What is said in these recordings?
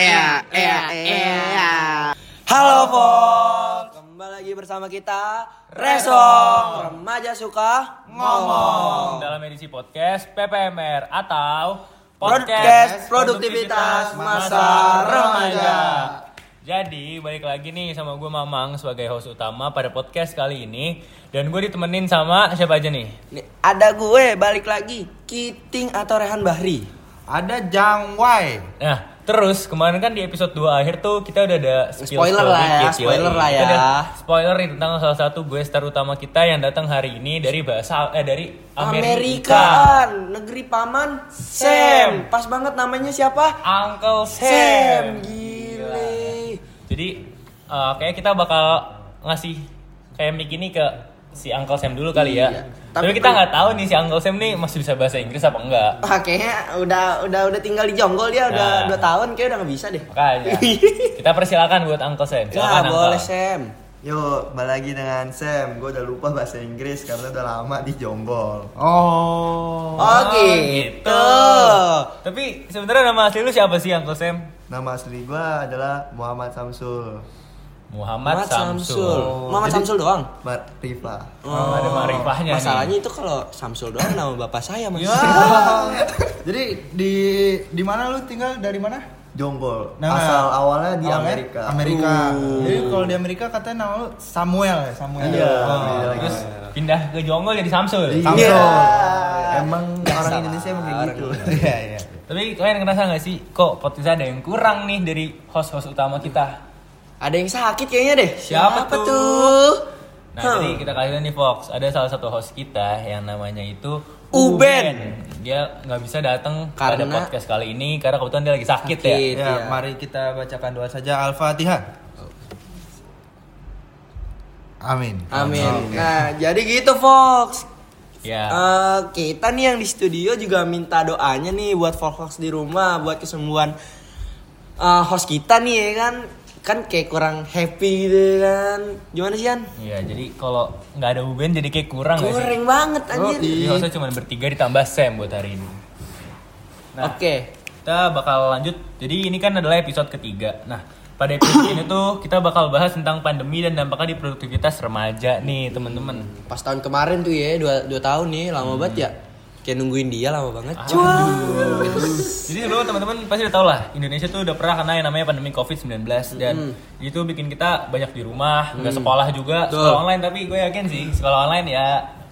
Ea, ea, ea. Halo Fox, kembali lagi bersama kita Resong, remaja suka ngomong. dalam edisi podcast PPMR atau Podcast Produktivitas Masa Remaja. Jadi balik lagi nih sama gue Mamang sebagai host utama pada podcast kali ini dan gue ditemenin sama siapa aja nih? Nih, ada gue balik lagi, Kiting atau Rehan Bahri. Ada Jang Wai. Nah terus kemarin kan di episode 2 akhir tuh kita udah ada spill Spoiler lah ya, dikit, spoiler yoi. lah ya. spoiler nih tentang salah satu gue star utama kita yang datang hari ini dari bahasa eh dari Amerika. Amerikaan, negeri paman Sam. Pas banget namanya siapa? Uncle Sam. Sam. Gile. Jadi eh, kayak kita bakal ngasih kayak mic ini ke si Uncle Sam dulu kali ya. Iya. Tapi, Tapi kita nggak tahu nih si Uncle Sam nih masih bisa bahasa Inggris apa enggak. Ah, kayaknya udah udah udah tinggal di jonggol dia udah Nah. dua tahun kayak udah nggak bisa deh. Makanya kita persilakan buat Uncle Sam. Ya Silakan Uncle. boleh Sam. Yuk, balik lagi dengan Sam. Gue udah lupa bahasa Inggris karena udah lama di Jonggol. Oh, Oh. gitu. Tapi sebenarnya nama asli lu siapa sih Uncle Sam? Nama asli gue adalah Muhammad Samsul. Muhammad, Muhammad Samsul. Samsul. Muhammad Jadi- Samsul doang. Marifa. Oh, ada marifahnya nih. Masalahnya itu kalau Samsul doang nama bapak saya mas. Ya. Jadi di di mana lu tinggal dari mana? Jonggol. Nama- Asal awalnya di Awalnya Amerika. Amerika. Uh. Jadi kalau di Amerika katanya nama lu Samuel ya, Samuel. Iya, Oh. lagi. Terus pindah ke Jonggol jadi Samsul. Iya. Samsul. Emang orang Indonesia emang kayak gitu. Iya, iya. Tapi kalian ngerasa nggak sih kok podcast ada yang kurang nih dari host-host utama kita? Ada yang sakit kayaknya deh. Siapa tuh? tuh? Nah, Huh. jadi kita kali ini Fox, ada salah satu host kita yang namanya itu Uben. Dia nggak bisa datang pada Karena- podcast kali ini karena kebetulan dia lagi sakit, ya. Sakit. Ya, Iya. mari kita bacakan doa saja Al-Fatihah. Amin. Amin. Nah jadi gitu Fox. Ya. Eh, kita nih yang di studio juga minta doanya nih buat Fox di rumah buat kesembuhan eh, host kita nih ya kan kan kayak kurang happy gitu kan gimana sih Yan? Iya, jadi kalau nggak ada Uben jadi kayak kurang? Kurang banget anjir. Jadi hostnya cuma bertiga ditambah Sam buat hari ini. Nah, Oke. kita bakal lanjut. Jadi ini kan adalah episode ketiga. Nah, pada episode ini tuh kita bakal bahas tentang pandemi dan dampaknya di produktivitas remaja nih, teman-teman. Pas tahun kemarin tuh ya dua, dua tahun nih lama banget ya. Kayak nungguin dia lama banget. Ah. Jadi lu teman-teman pasti udah tau lah Indonesia tuh udah pernah kena yang namanya pandemi COVID-19 dan itu bikin kita banyak di rumah, nggak sekolah juga, Betul. sekolah online tapi gue yakin sih sekolah online ya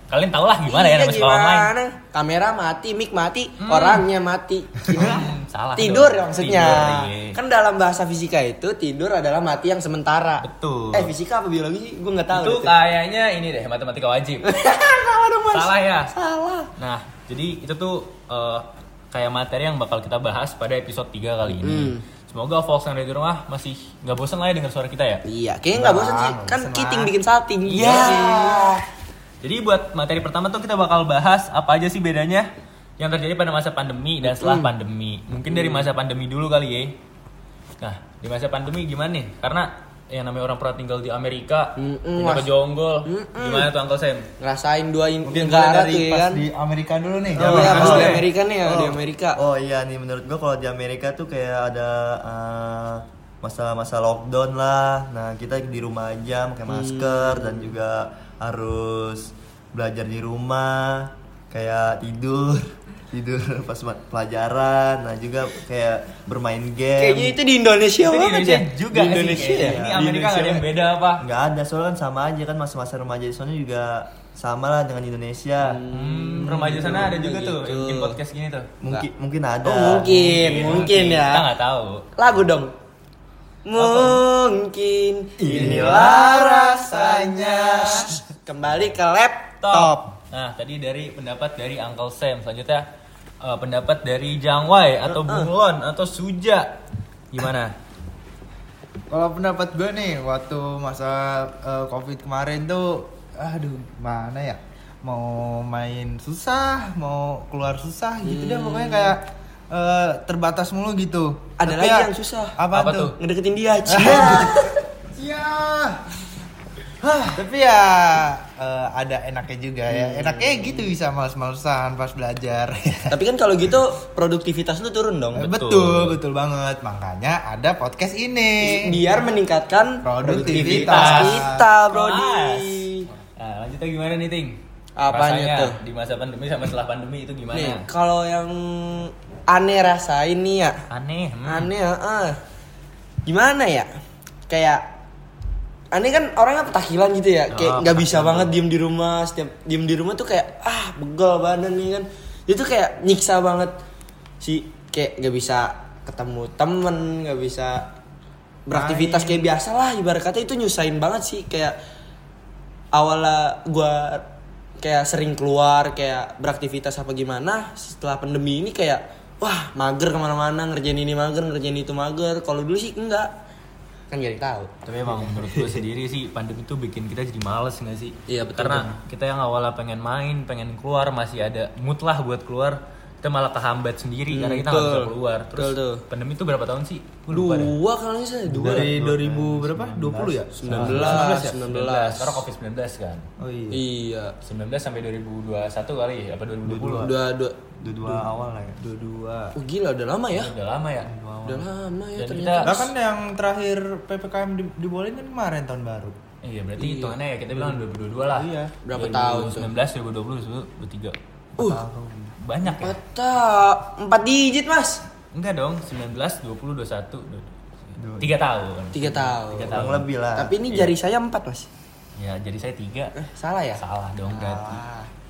kalian tau lah gimana ya Iya, namanya sekolah online. Kamera mati, mic mati, orangnya mati. Hmm, salah. tidur dong. ya maksudnya. Tidur, iya. Kan dalam bahasa fisika itu tidur adalah mati yang sementara. Betul. Eh fisika apa biologi sih? Gue nggak tahu. itu kayaknya ini deh matematika wajib. Salah dong mas. Salah ya? Salah. Nah, jadi itu tuh eh, kayak materi yang bakal kita bahas pada episode 3 kali ini. Hmm. Semoga folks yang ada di rumah masih nggak bosan lah ya dengar suara kita ya. Iya, kayaknya nggak bosan sih. Kan kiting bikin salting. Iya sih. Jadi buat materi pertama tuh kita bakal bahas apa aja sih bedanya yang terjadi pada masa pandemi dan setelah pandemi. Mungkin dari masa pandemi dulu kali ya. Nah, di masa pandemi gimana nih? Karena yang namanya orang pernah tinggal di Amerika, pindah ke Mas. Jonggol. Mm-mm. Gimana tuh Uncle Sam? Ngerasain dua in- Mungkin negara dari tuh ya pas kan. di Amerika dulu nih. Oh, ya, pas Oh, di iya. Amerika nih ya, Oh. di Amerika. Oh iya nih menurut gua kalau di Amerika tuh kayak ada eh, masa-masa lockdown lah. Nah kita di rumah aja pakai masker dan juga harus belajar di rumah, kayak tidur, tidur pas pelajaran. Nah juga kayak bermain game. Kayaknya itu di Indonesia Itu di Indonesia ya. juga di sih Indonesia kayaknya? ya. Ini Di Amerika nggak ada yang Indonesia. beda apa? nggak ada soalnya kan sama aja kan masa-masa remaja di sana juga sama lah dengan Indonesia. Hmm, remaja sana ada juga tuh Gitu. yang bikin podcast gini tuh. Mungkin mungkin ada. Oh, mungkin, mungkin ya. Kita nggak tahu. Lagu dong. Mungkin inilah rasanya. Kembali ke laptop. Nah, tadi dari pendapat dari Uncle Sam. Selanjutnya eh, pendapat dari Jangwai atau Bunglon atau Suja. Gimana? Kalau pendapat gue nih waktu masa eh, covid kemarin tuh, aduh mana ya mau main susah, mau keluar susah gitu deh pokoknya kayak eh, terbatas mulu gitu. Ada Tapi lagi ya- yang susah. Apa, Apa tuh? tuh? Ngedeketin dia. Ya. Tapi ya eh, ada enaknya juga ya. Enaknya gitu bisa males-malesan pas belajar. Tapi kan kalau gitu produktivitas lu turun dong. Betul. betul, betul banget. Makanya ada podcast ini. Biar meningkatkan Produktivitas. produktivitas kita, Brodi. Nah, lanjutnya gimana nih, Ting? Apanya Rasanya tuh? Di masa pandemi sama setelah pandemi itu gimana? Nih, kalau yang aneh rasain nih ya. Aneh. hmm. Aneh, ah. Gimana ya? Kayak aneh kan orangnya petakilan gitu ya. Kayak Oh, nggak bisa petakilan. banget diem di rumah. Setiap diem di rumah tuh kayak ah begel badan nih kan. Itu kayak nyiksa banget sih. Kayak nggak bisa ketemu temen, nggak bisa beraktivitas kayak biasa lah. Ibarat kata itu nyusahin banget sih. Kayak awalnya gua kayak sering keluar kayak beraktivitas apa gimana setelah pandemi ini kayak wah mager ke mana-mana ngerjain ini mager ngerjain itu mager kalau dulu sih enggak kan jadi tahu. Tapi emang menurut gue sendiri sih pandemi tuh bikin kita jadi males gak sih? Iya, betul, Karena kita yang awalnya pengen main, pengen keluar masih ada mood lah buat keluar, kita malah kehambat sendiri Hmm, karena kita nggak bisa betul. keluar. Terus Betul tuh. pandemi tuh berapa tahun sih? Gua lupa deh. dua kalau nggak salah dua Dari 2000 berapa? 20 ya? 19 19. 19 Sekarang covid 19 kan. Oh iya. iya 19 sampai 2021 kali apa 2020? dua dua Dua-dua awal lah ya. Dua-dua. oh gila udah lama ya Udah lama ya. udah lama ya Dan ternyata Lah kan yang terakhir PPKM di, dibolehin kan kemarin tahun baru. Iya berarti hitungannya ya kita bilang 2022 lah. Iya. Berapa tahun tuh? 2019, 2020, 2023. uh Banyak ya? mata empat digit mas Enggak dong, 19, 20, 21, 22. Tiga tahun. tiga tahun Tiga tahun. lebih lah. tapi ini jari saya empat mas Ya jadi saya tiga. eh, salah ya Salah dong berarti.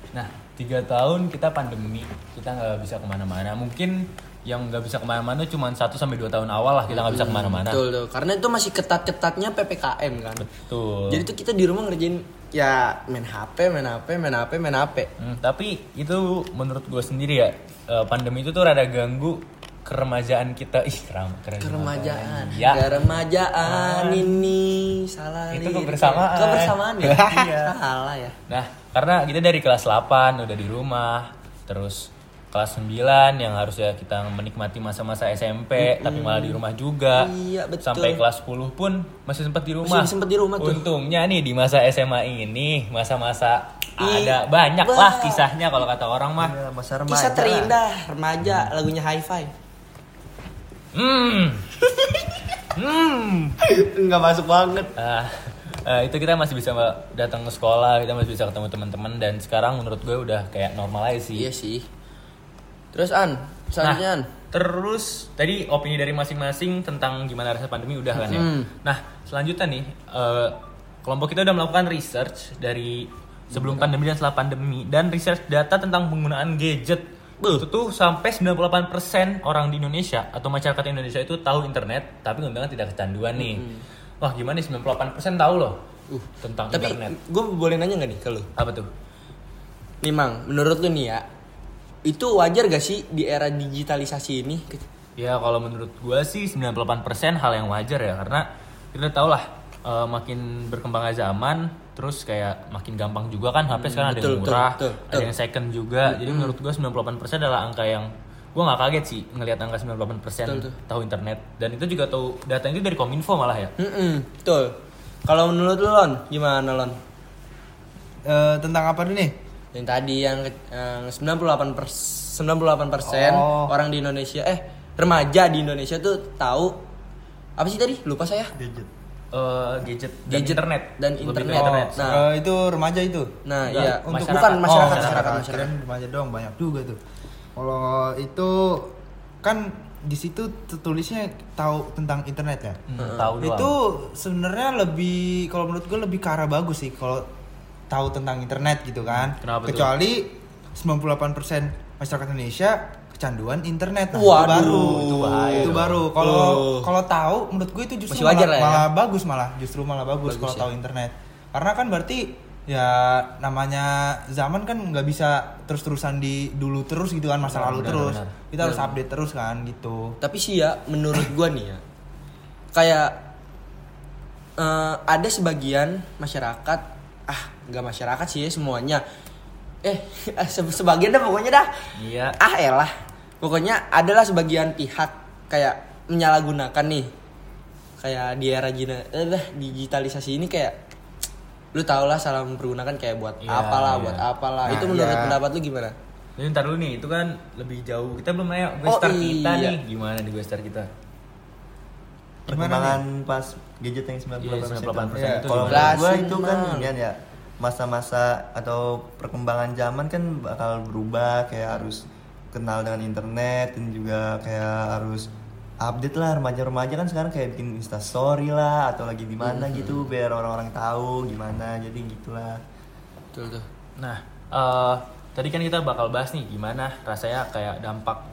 Nah, tiga tahun kita pandemi, kita nggak bisa ke mana-mana. Mungkin yang nggak bisa ke mana-mana cuma 1 sampai dua tahun awal lah kita nggak bisa ke mana-mana. betul tuh karena itu masih ketat-ketatnya ppkm kan Betul. Jadi tuh kita di rumah ngerjain ya main HP, main HP, main HP, main HP. Hmm, tapi itu menurut gue sendiri ya, eh, pandemi itu tuh rada ganggu keremajaan kita. Ih, keram, keren. Keremajaan. Ya. Keremajaan ini salah Itu lirik. kebersamaan. Kebersamaan ya? Iya. Salah ya. Nah, karena kita dari kelas 8 udah di rumah, terus kelas 9 yang harusnya kita menikmati masa-masa SMP tapi malah di rumah juga. Iya, betul. Sampai kelas 10 pun masih sempat di rumah. Masih sempet di rumah tuh. Untungnya nih di masa SMA ini, masa-masa ada banyak bah. lah kisahnya kalau kata orang mah. Iya, masa remaja. Kisah lah. terindah remaja lagunya High Five. Hmm. hmm. Enggak masuk banget. Ah, eh, itu kita masih bisa datang ke sekolah, kita masih bisa ketemu teman-teman dan sekarang menurut gue udah kayak normal aja sih. Iya sih. Terus An, selanjutnya An. Nah, terus tadi opini dari masing-masing tentang gimana rasa pandemi udah kan ya. Hmm. Nah, selanjutnya nih eh, kelompok kita udah melakukan research dari sebelum pandemi dan setelah pandemi dan research data tentang penggunaan gadget. Itu tuh sampai 98% orang di Indonesia atau masyarakat Indonesia itu tahu internet, tapi untungnya tidak kecanduan nih. Wah, gimana nih 98% tahu loh Uh, tentang Tapi internet. gue boleh nanya gak nih ke lu? Apa tuh? Nih Mang, menurut lu nih ya, itu wajar gak sih di era digitalisasi ini? Ya kalau menurut gua sih 98% hal yang wajar ya karena kita tau lah eh, makin berkembangnya zaman terus kayak makin gampang juga kan HP sekarang ada betul, yang murah, betul, ada betul, betul. yang second juga. Jadi menurut gua 98% adalah angka yang gua nggak kaget sih ngelihat angka 98% Betul, tahu internet dan itu juga tahu data itu dari Kominfo malah ya. Hmm, betul. Kalau menurut lu Lon, gimana Lon? Eh, tentang apa dulu nih? Yang tadi yang, yang 98 persen, 98 persen Oh. orang di Indonesia, eh remaja di Indonesia tuh tahu apa sih tadi? Lupa saya. Gadget. Eh, gadget, dan Gadget internet dan Lebih ke internet. internet. Nah. Eh, itu remaja itu. Nah, Enggak, iya, untuk masyarakat. bukan Oh, masyarakat, masyarakat. masyarakat, Keren masyarakat. remaja dong banyak juga tuh. Kalau itu kan di situ tulisnya tahu tentang internet ya. Hmm, tahu doang. Itu sebenarnya lebih kalau menurut gue lebih ke arah bagus sih kalau tahu tentang internet gitu kan. Kenapa tuh? Kecuali 98% masyarakat Indonesia kecanduan internet. Nah, Waduh, itu baru. itu bahaya Itu baru. Kalau Oh. kalau tahu menurut gue itu justru Masih wajar malah, lah ya. malah bagus malah justru malah bagus, Bagus kalau ya. tahu internet. Karena kan berarti ya namanya zaman kan nggak bisa terus-terusan di dulu terus gitu kan masa Benar, lalu benar, terus. benar. Kita harus update terus kan gitu. Tapi sih ya, menurut gua nih ya, kayak eh, ada sebagian masyarakat, ah nggak masyarakat sih ya semuanya, eh se- sebagian dah pokoknya dah, Iya. ah elah, pokoknya adalah sebagian pihak kayak menyalahgunakan nih, kayak di era jina, eh, digitalisasi ini kayak lu tau lah salah mempergunakan kayak buat Iya, apalah iya. buat apalah Nah, itu menurut iya. pendapat lu gimana Jadi ntar dulu nih, itu kan lebih jauh. Kita belum nanya gue Oh, start kita iya. nih. Gimana di gue kita? Perkembangan pas gadget yang 98% Iya, 98% Iya. itu. Kalau Jelasin, itu kan inian ya masa-masa atau perkembangan zaman kan bakal berubah kayak harus kenal dengan internet dan juga kayak harus update lah remaja-remaja kan sekarang kayak bikin instastory lah atau lagi di mana gitu biar orang-orang tahu gimana jadi gitulah. Betul tuh. Nah, eh, tadi kan kita bakal bahas nih gimana rasanya kayak dampak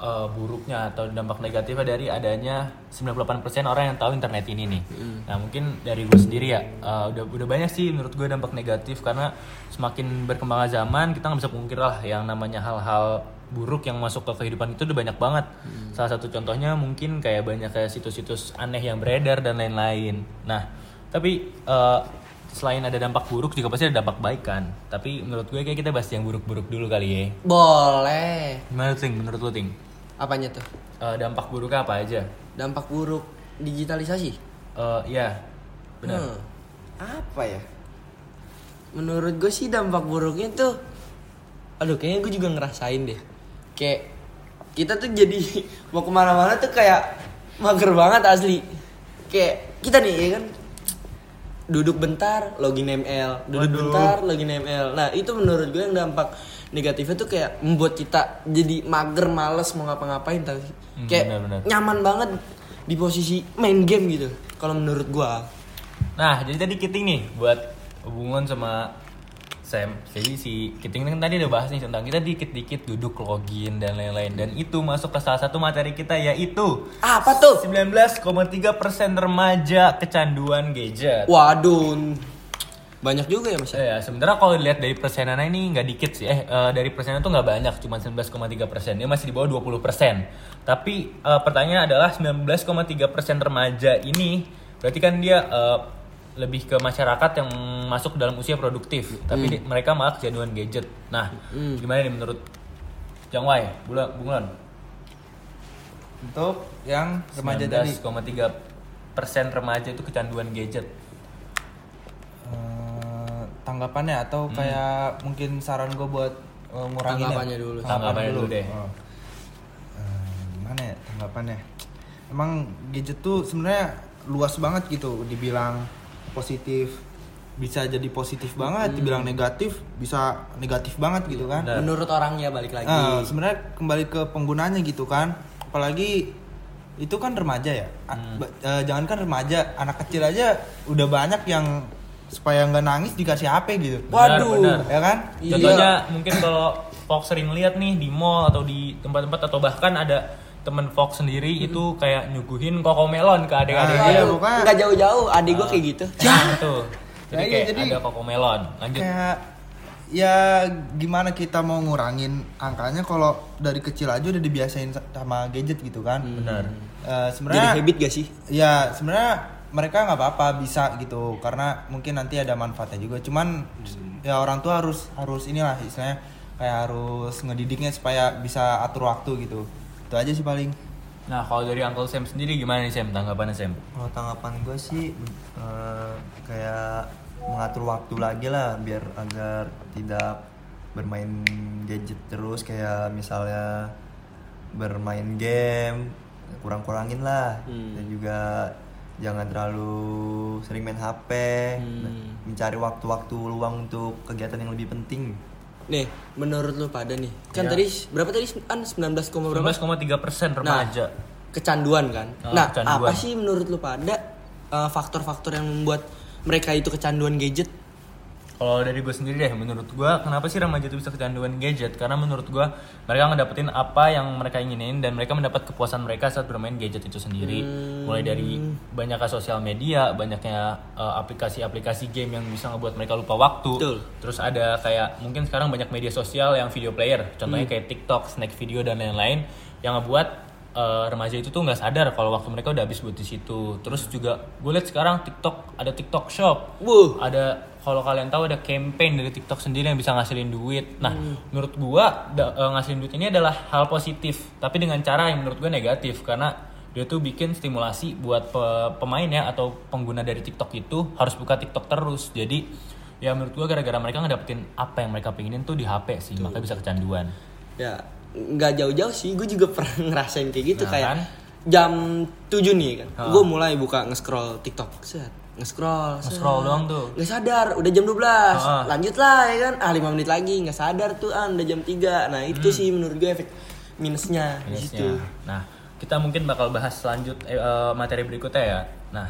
eh, buruknya atau dampak negatifnya dari adanya 98% orang yang tahu internet ini nih. Nah, mungkin dari gue sendiri ya, eh, udah udah banyak sih menurut gue dampak negatif karena semakin berkembangnya zaman kita nggak bisa pungkir lah yang namanya hal-hal buruk yang masuk ke kehidupan itu udah banyak banget. Salah satu contohnya mungkin kayak banyak kayak situs-situs aneh yang beredar dan lain-lain. Nah, tapi eh, selain ada dampak buruk juga pasti ada dampak baik kan. Tapi menurut gue kayak kita bahas yang buruk-buruk dulu kali ya. boleh Gimana Ting? Menurut lo Ting? Apanya tuh? Eh, dampak buruknya apa aja? dampak buruk digitalisasi? Eh, Iya, benar. Hmm, apa ya? Menurut gue sih dampak buruknya tuh aduh kayaknya gue juga ngerasain deh. Kayak kita tuh jadi mau ke mana-mana tuh kayak mager banget asli. Kayak kita nih ya kan? Duduk bentar login ML duduk bentar login ML nah itu menurut gue yang dampak negatifnya tuh kayak membuat kita jadi mager males mau ngapa-ngapain tapi Hmm, kayak benar-benar. nyaman banget di posisi main game gitu kalau menurut gua Nah, jadi tadi Kiting nih buat hubungan sama Sam. Jadi si Kiting kan tadi udah bahas nih tentang kita dikit-dikit duduk login dan lain-lain dan itu masuk ke salah satu materi kita yaitu apa tuh 19,3% remaja kecanduan gadget. Waduh, banyak juga ya mas. Ya, sebenarnya kalau dilihat dari persenannya ini nggak dikit sih. Eh, eh, dari persennya tuh nggak banyak, cuma 19,3 persen. Dia masih di bawah 20 persen. Tapi eh, pertanyaan adalah 19,3 persen remaja ini berarti kan dia eh, lebih ke masyarakat yang masuk dalam usia produktif. Tapi di- mereka malah kecanduan gadget. Nah, gimana nih menurut Jang Wai, Bula, Bunglon? Untuk yang remaja tadi 19,3 persen remaja itu kecanduan gadget. Tanggapannya atau kayak mungkin saran gue buat eh, ngurangin Tanggapannya ya? dulu. Tanggapannya dulu deh. Oh. Eh, gimana ya tanggapannya? Emang gadget tuh sebenarnya luas banget gitu, dibilang positif bisa jadi positif banget, dibilang negatif bisa negatif banget gitu kan? Menurut orangnya balik lagi. Nah, sebenarnya kembali ke penggunanya gitu kan. Apalagi itu kan remaja ya. Hmm. eh, jangankan remaja, anak kecil aja udah banyak yang supaya nggak nangis dikasih HP gitu. Benar, Waduh. benar. Ya kan? Iya. Contohnya mungkin kalau Fox sering lihat nih di mall atau di tempat-tempat atau bahkan ada temen Fox sendiri itu kayak nyuguhin koko melon ke Ah, adik-adiknya. iya, Waduh, pokoknya- nggak jauh-jauh, adik gua kayak gitu. Nah, tuh. Jadi Ya, iya, kayak jadi- ada koko melon. Lanjut. Kayak ya gimana kita mau ngurangin angkanya kalau dari kecil aja udah dibiasain sama gadget gitu kan? Benar. Eh, Jadi sebenarnya habit gak sih? Ya sebenarnya mereka nggak apa-apa bisa gitu karena mungkin nanti ada manfaatnya juga. Cuman ya orang tua harus harus inilah istilahnya kayak harus ngedidiknya supaya bisa atur waktu gitu. Itu aja sih paling. Nah, kalau dari Uncle Sam sendiri gimana nih Sam tanggapannya Sam? Kalau tanggapan gue sih eh, kayak mengatur waktu lagi lah biar agar tidak bermain gadget terus kayak misalnya bermain game kurang-kurangin lah Hmm. dan juga jangan terlalu sering main HP Hmm. mencari waktu-waktu luang untuk kegiatan yang lebih penting Nih, menurut lu pada nih, kan Ya. tadi berapa tadi kan 19, koma berapa? 19,3 persen Nah, remaja. kecanduan kan. Oh, nah, kecanduan. apa sih menurut lu pada uh, faktor-faktor yang membuat mereka itu kecanduan gadget? Kalau dari gue sendiri deh, menurut gue kenapa sih remaja itu bisa kecanduan gadget? Karena menurut gue mereka ngedapetin apa yang mereka inginin dan mereka mendapat kepuasan mereka saat bermain gadget itu sendiri. Mulai dari banyaknya sosial media, banyaknya uh, aplikasi-aplikasi game yang bisa ngebuat mereka lupa waktu. Betul. Terus ada kayak mungkin sekarang banyak media sosial yang video player, contohnya kayak TikTok, Snack Video dan lain-lain yang ngebuat uh, remaja itu tuh nggak sadar kalau waktu mereka udah habis buat di situ. Terus juga gue lihat sekarang TikTok ada TikTok Shop Wuh. ada kalau kalian tahu ada campaign dari TikTok sendiri yang bisa ngasilin duit. Nah, menurut gua da- eh, ngasilin duit ini adalah hal positif, tapi dengan cara yang menurut gua negatif karena dia tuh bikin stimulasi buat pe- pemain ya atau pengguna dari TikTok itu harus buka TikTok terus. Jadi ya menurut gua gara-gara mereka ngedapetin apa yang mereka pengenin tuh di HP sih, makanya bisa kecanduan. ya nggak jauh-jauh sih gue juga pernah ngerasain kayak gitu Nah, kayak kan? Jam 7 nih kan Ha. gue mulai buka nge-scroll TikTok set nge-scroll. Nge-scroll doang tuh. nggak sadar udah jam 12 Ha. lanjut lah ya kan ah 5 menit lagi nggak sadar tuh ah udah jam 3 nah itu sih menurut gue efek minusnya Minusnya. Nah, kita mungkin bakal bahas selanjut eh, eh, materi berikutnya ya. Nah,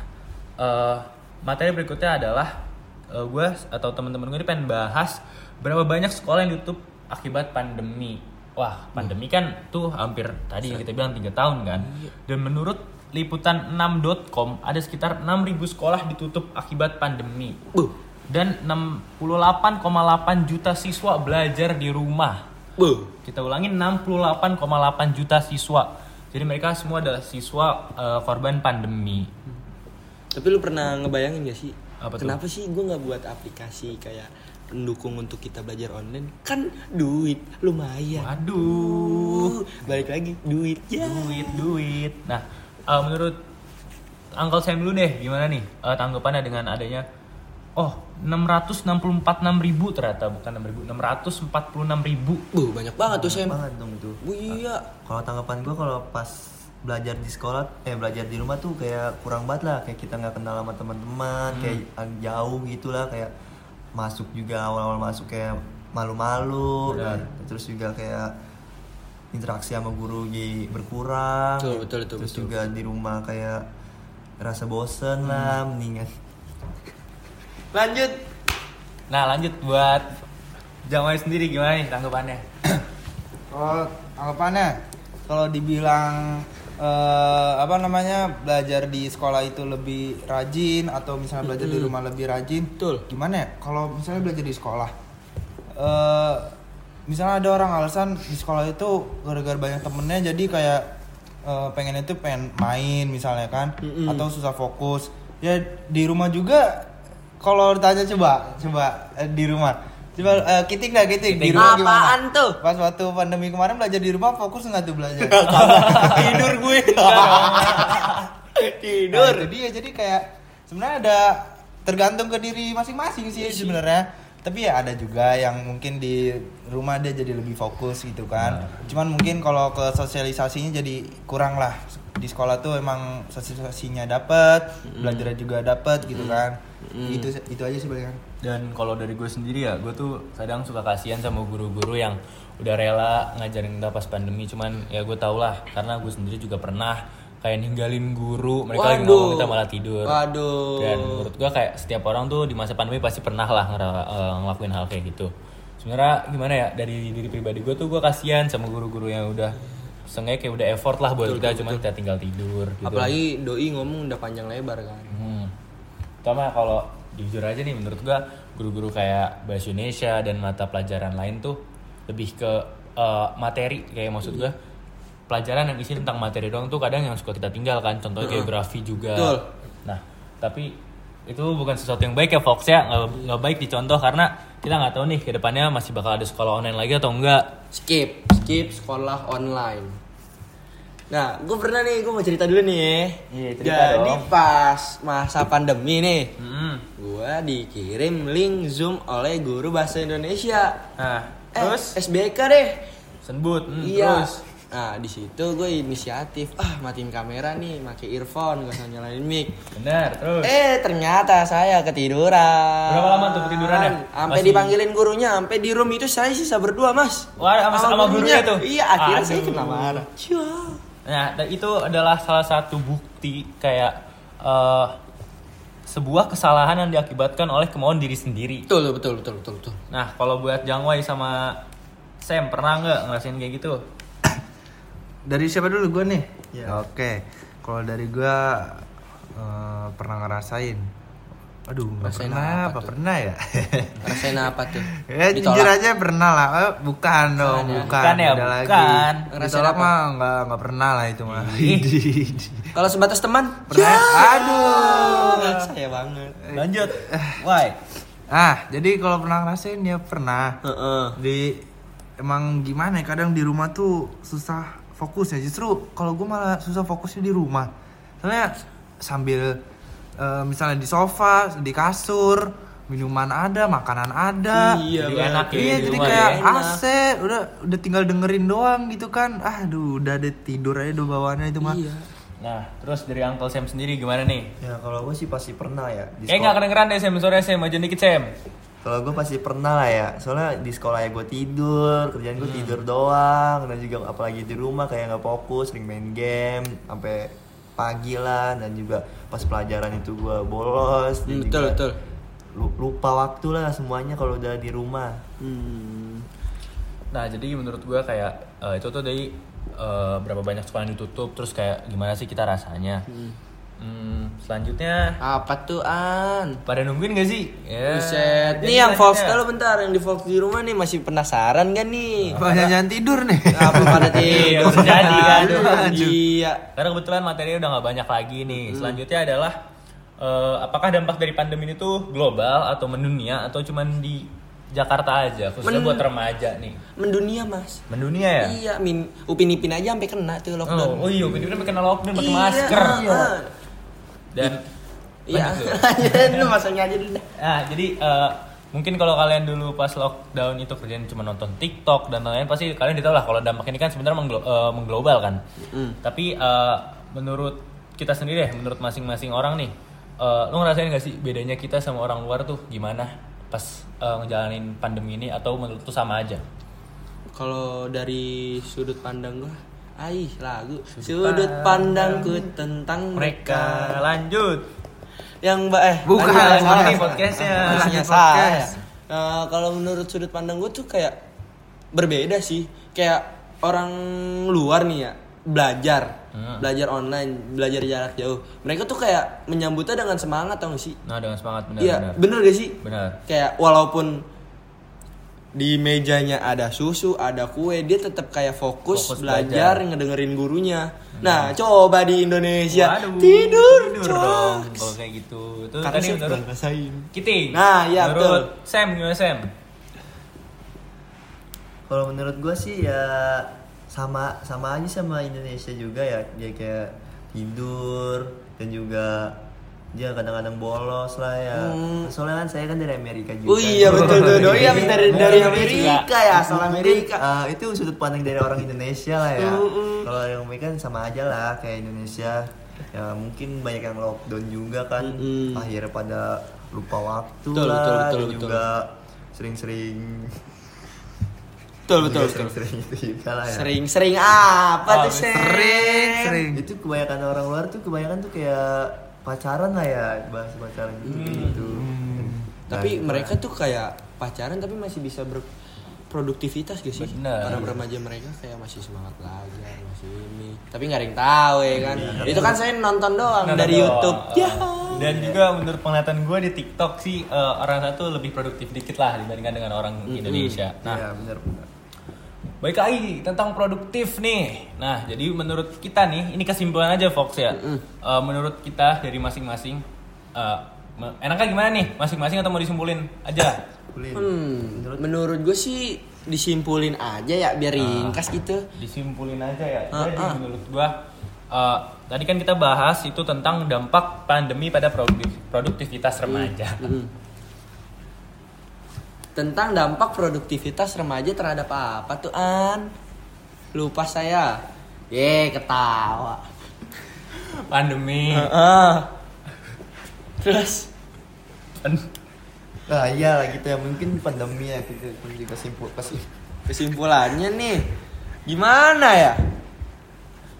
eh, materi berikutnya adalah eh, gue atau teman-teman gue ini pengen bahas berapa banyak sekolah yang ditutup akibat pandemi. Wah, pandemi kan tuh hampir tadi yang kita bilang tiga tahun kan. Dan menurut liputan 6.com ada sekitar 6.000 sekolah ditutup akibat pandemi. Buh, Dan 68,8 juta siswa belajar di rumah. buh. Kita ulangi 68,8 juta siswa. Jadi mereka semua adalah siswa eh, korban pandemi. Tapi lu pernah ngebayangin gak sih? Apa tuh? Kenapa sih gue nggak buat aplikasi kayak pendukung untuk kita belajar online? Kan duit lumayan. Waduh, Uh, balik lagi duit ya. duit, duit. Nah, eh, menurut Uncle Sam dulu deh, gimana nih eh, tanggapannya dengan adanya Oh, 664 ribu ternyata bukan 6 ribu, 646 ribu. Buh, banyak banget tuh Sam. banget dong itu Bu iya. kalau tanggapan gue kalau pas belajar di sekolah eh belajar di rumah tuh kayak kurang banget lah kayak kita nggak kenal sama teman-teman kayak jauh gitulah kayak masuk juga awal-awal masuk kayak malu-malu Benar. terus juga kayak interaksi sama guru jadi berkurang Betul, betul, betul, terus betul. juga di rumah kayak rasa bosen lah mendingan Lanjut. Nah, lanjut buat Jamai sendiri gimana nih tanggapannya? Kalau anggapannya kalau dibilang eh, apa namanya belajar di sekolah itu lebih rajin atau misalnya belajar di rumah lebih rajin, Betul. Gimana ya? Kalau misalnya belajar di sekolah, eh misalnya ada orang alasan di sekolah itu gara-gara banyak temennya jadi kayak eh, pengen itu pengen main misalnya kan, Mm-mm. atau susah fokus. Ya di rumah juga kalau ditanya coba coba eh, di rumah coba eh, kiting nggak kiting di rumah gimana? Apaan tuh? Pas waktu pandemi kemarin belajar di rumah fokus nggak tuh belajar? Tidur gue. Tidur. Nah, dia jadi kayak sebenarnya ada tergantung ke diri masing-masing sih sebenarnya. Tapi ya ada juga yang mungkin di rumah dia jadi lebih fokus gitu kan. Cuman mungkin kalau ke sosialisasinya jadi kurang lah. Di sekolah tuh emang sosialisasinya dapet, belajarnya juga dapet gitu kan. Itu itu aja sih palingan. Dan kalau dari gue sendiri ya, gue tuh kadang suka kasihan sama guru-guru yang udah rela ngajarin kita pas pandemi. Cuman ya gue tau lah, karena gue sendiri juga pernah kayak ninggalin guru, mereka lagi Waduh. ngomong kita malah tidur. Waduh. Dan menurut gue kayak setiap orang tuh di masa pandemi pasti pernah lah eh, ngelakuin hal kayak gitu. Sebenarnya gimana ya dari diri pribadi gue tuh gue kasihan sama guru-guru yang udah seenggaknya kayak udah effort lah buat kita, cuman kita tinggal tidur. Gitu. Apalagi doi ngomong udah panjang lebar kan. Hmm. Kalau jujur aja nih menurut gua guru-guru kayak bahasa Indonesia dan mata pelajaran lain tuh lebih ke eh, materi kayak maksud gua pelajaran yang isi tentang materi doang tuh kadang yang suka kita tinggalkan contohnya geografi juga. Betul. Nah, tapi itu bukan sesuatu yang baik ya Fox ya nggak nggak baik dicontoh karena kita nggak tahu nih ke depannya masih bakal ada sekolah online lagi atau enggak. Skip, skip sekolah online. Nah, gue pernah nih, gue mau cerita dulu nih ya. Iya, cerita Jadi dong. pas masa pandemi nih, Hmm. gue dikirim link Zoom oleh guru bahasa Indonesia. Nah, Eh, terus SBK deh. senbut hmm, iya. terus Nah, di situ gue inisiatif, ah matiin kamera nih, pakai earphone, gak usah nyalain mic. benar terus Eh, ternyata saya ketiduran. Berapa lama tuh ketidurannya? Sampai Masih- dipanggilin gurunya, sampai di room itu saya sisa berdua, Mas. Wah, sama- sama gurunya tuh? Iya, akhirnya saya Aduh. kena marah. Ciao. Nah, dan itu adalah salah satu bukti kayak eh, sebuah kesalahan yang diakibatkan oleh kemauan diri sendiri. Betul, betul, betul, betul, betul. Nah, kalau buat Jangwai sama Sam pernah nggak ngerasain kayak gitu? Dari siapa dulu gue nih? Iya. Oke. Kalau dari gue eh, pernah ngerasain. Aduh, pernah apa apa, pernah ya? Rasain apa tuh? ya jujur aja pernah lah. Eh, bukan dong, ya? bukan. Bukan ya, beda bukan. Lagi. Ngerasain Ditolak apa? mah nggak nggak pernah lah itu mah. Kalau sebatas teman? pernah? Aduh. Saya banget. Lanjut. Why? Ah, jadi kalau pernah ngerasain ya pernah. Heeh. Di emang gimana ya kadang di rumah tuh susah fokus ya justru kalau gue malah susah fokusnya di rumah soalnya sambil eh, misalnya di sofa di kasur minuman ada makanan ada Iya, Jadi enak ya Iya di jadi kayak ya. Enak. AC udah udah tinggal dengerin doang gitu kan. Aduh udah ada tidur aja udah bawaannya itu mah. Iya. Nah, terus dari Uncle Sam sendiri gimana nih? Ya kalau gue sih pasti pernah ya. Di Kayak nggak kedengeran deh Sam, sore Sam, aja dikit Sam. Kalau gue pasti pernah lah ya, soalnya di sekolah ya gue tidur, kerjaan gue Hmm. tidur doang, dan juga apalagi di rumah kayak nggak fokus, sering main game, sampai pagi lah, dan juga pas pelajaran itu gue bolos, dan Hmm, juga betul, betul. lu- lupa waktu lah semuanya kalau udah di rumah. Hmm. Nah, jadi menurut gua kayak eh, itu tuh dari eh, berapa banyak sekolah yang ditutup, terus kayak gimana sih kita rasanya. Hmm, selanjutnya Apa tuh An? pada nungguin gak sih? Ya. Buset. Nih yang selanjutnya- kalau bentar yang di Volks di rumah nih masih penasaran kan nih? Banyak jangan tidur nih. Apa pada Iya, tidur? bisa jadi kan. Iya. Karena kebetulan materinya udah nggak banyak lagi nih. Selanjutnya adalah eh, apakah dampak dari pandemi ini tuh global atau mendunia atau cuman di Jakarta aja, khususnya Men- buat remaja nih. Mendunia mas. Mendunia ya? Iya, min Upin Ipin aja sampai kena tuh lockdown. Oh, oh iya, bener bener kena lockdown pakai Iya, masker. ah. Dan Iya. Lu masuknya aja dulu. Nah, jadi eh, mungkin kalau kalian dulu pas lockdown itu kerjaan cuma nonton TikTok dan lain-lain pasti kalian tahu lah kalau dampak ini kan sebenarnya mengglo- eh, mengglobal kan. Mm. Tapi eh, menurut kita sendiri ya, menurut masing-masing orang nih, eh, lu ngerasain gak sih bedanya kita sama orang luar tuh gimana pas eh, ngejalanin pandemi ini atau menurut lu sama aja? Kalau dari sudut pandang gua, aih lagu sudut pandangku tentang Mereka mereka. lanjut. Yang mbak eh Bukan, lanjut, salah nih podcastnya. Harusnya Lanjut salah. podcast. Nah, kalau menurut sudut pandang gue tuh kayak berbeda sih. Kayak orang luar nih ya belajar, Hmm. belajar online, belajar jarak jauh. Mereka tuh kayak menyambutnya dengan semangat tau gak sih? Nah, dengan semangat benar Iya, benar. bener gak sih? Benar. Kayak walaupun di mejanya ada susu, ada kue, dia tetap kayak fokus, Fokus belajar, belajar. ngedengerin gurunya. Nah, coba di Indonesia Waduh, tidur, tidur dong kalau kayak gitu. Itu Kata tadi menurut. Kiting. Nah, iya, Menurut Sam gimana Sam? Kalau menurut gue sih ya sama sama aja sama Indonesia juga ya dia kayak tidur dan juga dia kadang-kadang bolos lah ya. Hmm. Soalnya kan saya kan dari Amerika juga. Oh iya betul tuh. Doi yang dari dari Amerika ya, asal Amerika. ah, itu sudut pandang dari orang Indonesia lah ya. Kalau yang Amerika kan sama aja lah kayak Indonesia. Ya mungkin banyak yang lockdown juga kan. Akhirnya pada lupa waktu Betul, lah betul, betul, betul. juga sering-sering Betul betul betul. sering-sering itu juga lah ya. Sering-sering apa Oh, tuh? Sering, sering. Itu kebanyakan orang luar tuh kebanyakan tuh kayak pacaran lah ya, bahas pacaran gitu kayak gitu. Tapi Nah, mereka tuh kayak pacaran tapi masih bisa berproduktivitas gak sih? Bener. Para remaja mereka kayak masih semangat belajar, masih ini. Tapi nggak ada yang tahu ya kan. Itu kan saya nonton doang Nonton dari doang. YouTube. Ya. Dan juga menurut penglihatan gue di TikTok sih eh, orang satu lebih produktif dikit lah dibandingkan dengan orang Indonesia. Nah, Nah, ya benar benar. Baik lagi tentang produktif nih. Nah, jadi menurut kita nih, ini kesimpulan aja Fox ya. Eh, menurut kita dari masing-masing, eh, me- enaknya gimana nih? Masing-masing atau mau disimpulin aja? Hmm, menurut gue sih disimpulin aja ya biar ringkas gitu. Disimpulin aja ya. Ah, Jadi ah. menurut gua eh, tadi kan kita bahas itu tentang dampak pandemi pada produktif- produktivitas remaja. Mm. Tentang dampak produktivitas remaja terhadap apa tuh An? Lupa saya. Ye, ketawa. Pandemi. Heeh. Terus Nah iya lah gitu ya mungkin pandemi ya kita kita kesimpul kesimpulannya nih gimana ya?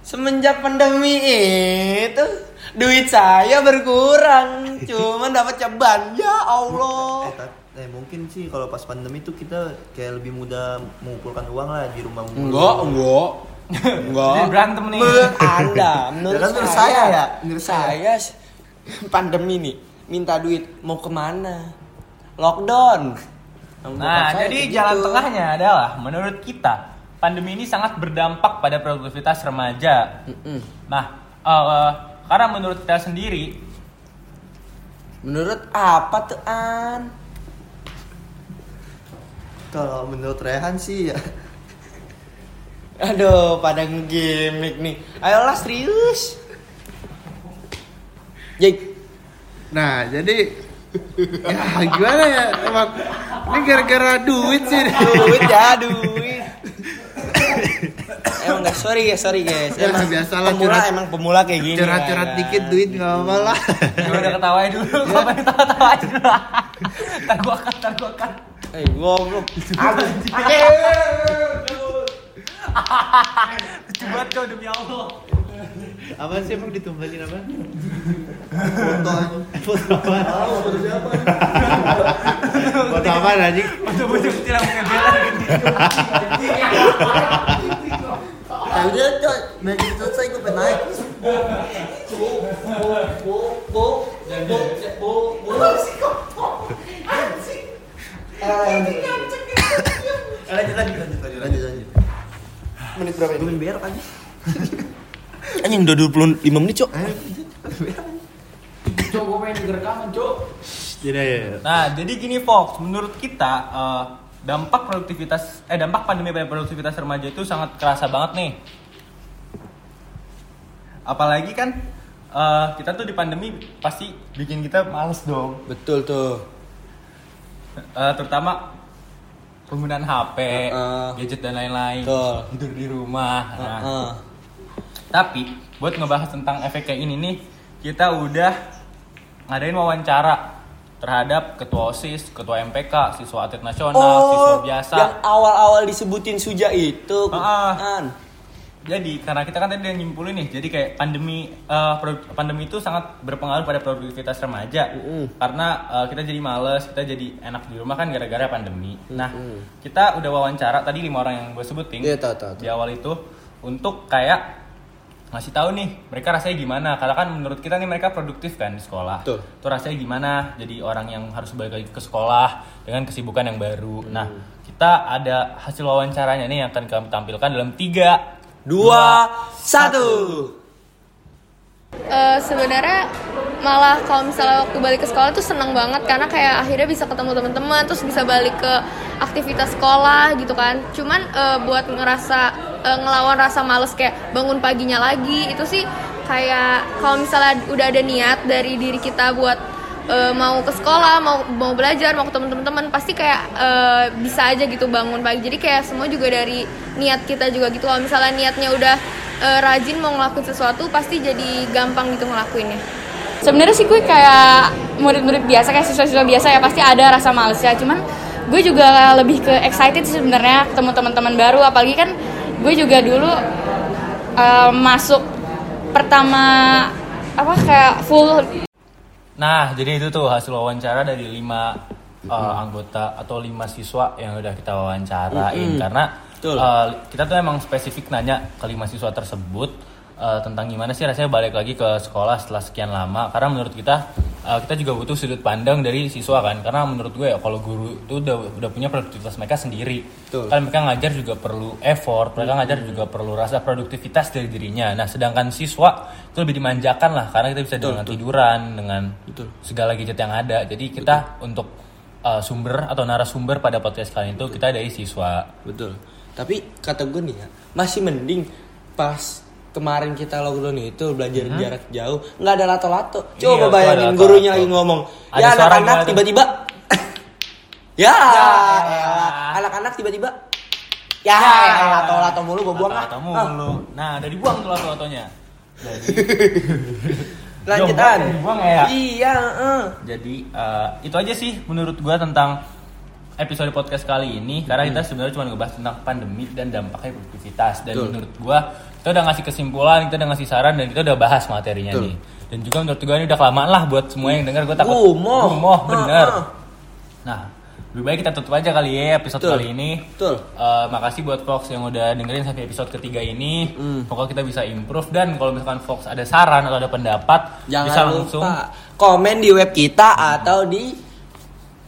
Semenjak pandemi itu duit saya berkurang, cuman dapat ceban. Ya Eh, Allah. Eh, mungkin sih kalau pas pandemi tuh kita kayak lebih mudah mengumpulkan uang lah di rumah mulu. Enggak, enggak. Enggak. Jadi berantem nih. Menurut Anda, menurut, Ya kan menurut saya, saya ya, menurut saya pandemi nih minta duit mau ke mana? Lockdown. Nah, jadi kayak jalan gitu. tengahnya adalah menurut kita pandemi ini sangat berdampak pada produktivitas remaja. Nah, eh, karena menurut kita sendiri, Menurut apa tuh An? Kalau menurut Rehan sih ya Aduh, pada ngegimik nih. Ayolah serius. Jake, Nah, jadi ya gimana ya emang ini gara-gara duit sih. duit ya, duit. emang guys, sorry guys, sorry guys. Ya, Emang biasalah, pemula curhat- emang pemula kayak gini. Curhat-curhat kan. dikit duit nggak apa lah. Ya udah ketawain dulu, kapan ketawa-tawa dulu. Ntar gua cut, ntar gua cut. Eh, goblok. Lucu banget kau demi Allah. Apa sih emang ditumbalin apa? Foto foto apa? Foto siapa? Buat apa anjing? Bocah-bocah kecil yang pakai bela. Ya udah, coy. Magic selesai gue pengen naik. Lanjut, lanjut, lanjut, lanjut, lanjut, lanjut. Menit berapa ini? Gue berak aja. Anjing udah 25 menit, Cok. Cok, gua pengen denger rekaman, Cok. Jadi ya. Nah, jadi gini Fox, menurut kita eh, dampak produktivitas eh dampak pandemi pada produktivitas remaja itu sangat kerasa banget nih. Apalagi kan eh, kita tuh di pandemi pasti bikin kita males dong. Betul tuh. Eh, terutama penggunaan HP, Heeh. gadget dan lain-lain, tidur di rumah. Nah, Heeh. Tapi buat ngebahas tentang efek kayak ini nih, kita udah ngadain wawancara terhadap ketua OSIS, ketua MPK, siswa atlet nasional, siswa biasa. Oh, yang awal-awal disebutin Suja itu. Ah. Kan. Jadi karena kita kan tadi udah nyimpulin nih, jadi kayak pandemi produ- pandemi itu sangat berpengaruh pada produktivitas remaja. Mm-mm. Karena eh, kita jadi males, kita jadi enak di rumah kan gara-gara pandemi. Nah, kita udah wawancara tadi lima orang yang gue sebutin Iya, tahu, tahu, tahu. di awal itu untuk kayak ngasih tahu nih mereka rasanya gimana karena kan menurut kita nih mereka produktif kan di sekolah Betul. itu rasanya gimana jadi orang yang harus balik lagi ke sekolah dengan kesibukan yang baru nah kita ada hasil wawancaranya nih yang akan kami tampilkan dalam tiga Dua, satu. Eh, sebenarnya malah kalau misalnya waktu balik ke sekolah tuh seneng banget karena kayak akhirnya bisa ketemu teman-teman terus bisa balik ke aktivitas sekolah gitu kan cuman eh, buat ngerasa eh, ngelawan rasa males kayak bangun paginya lagi itu sih kayak kalau misalnya udah ada niat dari diri kita buat eh, mau ke sekolah mau mau belajar mau ketemu teman-teman pasti kayak eh, bisa aja gitu bangun pagi. Jadi kayak semua juga dari niat kita juga gitu. Kalau misalnya niatnya udah eh, rajin mau ngelakuin sesuatu pasti jadi gampang gitu ngelakuinnya. Sebenarnya sih gue kayak murid-murid biasa kayak siswa-siswa biasa ya pasti ada rasa males ya. Cuman gue juga lebih ke excited sih sebenarnya ketemu teman-teman baru. Apalagi kan gue juga dulu eh, masuk pertama apa kayak full Nah, jadi itu tuh hasil wawancara dari lima uh, anggota atau lima siswa yang udah kita wawancarain Mm-mm. karena Betul. uh, kita tuh emang spesifik nanya ke lima siswa tersebut uh, tentang gimana sih rasanya balik lagi ke sekolah setelah sekian lama karena menurut kita uh, kita juga butuh sudut pandang dari siswa kan karena menurut gue ya kalau guru itu udah udah punya produktivitas mereka sendiri Betul. kan mereka ngajar juga perlu effort mereka ngajar juga perlu rasa produktivitas dari dirinya nah sedangkan siswa itu lebih dimanjakan lah karena kita bisa Betul, dengan betul. tiduran dengan Betul. segala gadget yang ada jadi kita untuk uh, sumber atau narasumber pada podcast kali itu kita dari siswa Betul. Tapi kata gue nih ya, masih mending pas kemarin kita lockdown itu belajar jarak jauh nggak ada lato-lato. Iya, Coba tuh bayangin ada gurunya lato-lato. lagi ngomong. Ada ya anak-anak tiba-tiba. ya, Ya. anak-anak tiba-tiba. Ya, lato-lato mulu gue buang lah. Lato-lato mulu nah udah dibuang tuh lato-latonya Lanjutan. Dibuang ya? Iya, eh. Jadi eh, itu aja sih menurut gua tentang episode podcast kali ini karena kita sebenarnya cuma ngebahas tentang pandemi dan dampaknya produktivitas dan Betul. menurut gua kita udah ngasih kesimpulan, kita udah ngasih saran dan kita udah bahas materinya Betul. nih. Dan juga menurut gua ini udah kelamaan lah buat semua yang dengar gua takut Gumoh. gumoh, bener. Ah, ah. Nah, lebih baik kita tutup aja kali ya episode Betul. kali ini. Betul. Eh, makasih buat Fox yang udah dengerin sampai episode ketiga ini. Hmm. Pokoknya kita bisa improve dan kalau misalkan Fox ada saran atau ada pendapat Jangan bisa lupa langsung komen di web kita atau di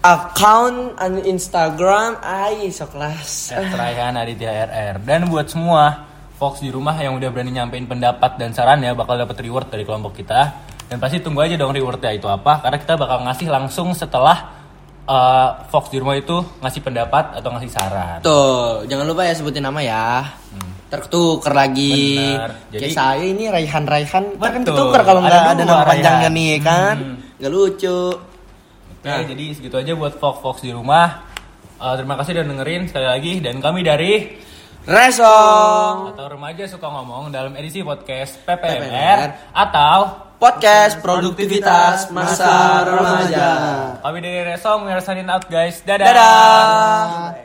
account Instagram ai sok kelas. At Raihan Aditya RR Dan buat semua Fox di rumah yang udah berani nyampein pendapat dan saran ya bakal dapat reward dari kelompok kita. Dan pasti tunggu aja dong rewardnya itu apa karena kita bakal ngasih langsung setelah uh, Fox di rumah itu ngasih pendapat atau ngasih saran. Tuh, jangan lupa ya sebutin nama ya. Hmm. tertukar lagi. Benar. Kayak Jadi- saya ini Raihan Raihan kan Betul. ketukar kalau nggak Ada ada, nama panjangnya nih kan. Hmm. Nggak lucu. Oke, jadi segitu aja buat Fox Fox di rumah. Eh, terima kasih udah dengerin sekali lagi dan kami dari Resong atau remaja suka ngomong dalam edisi podcast PPMR, PPMR. atau podcast produktivitas masa remaja. kami dari Resong, we are signing out guys. Dadah. Dadah.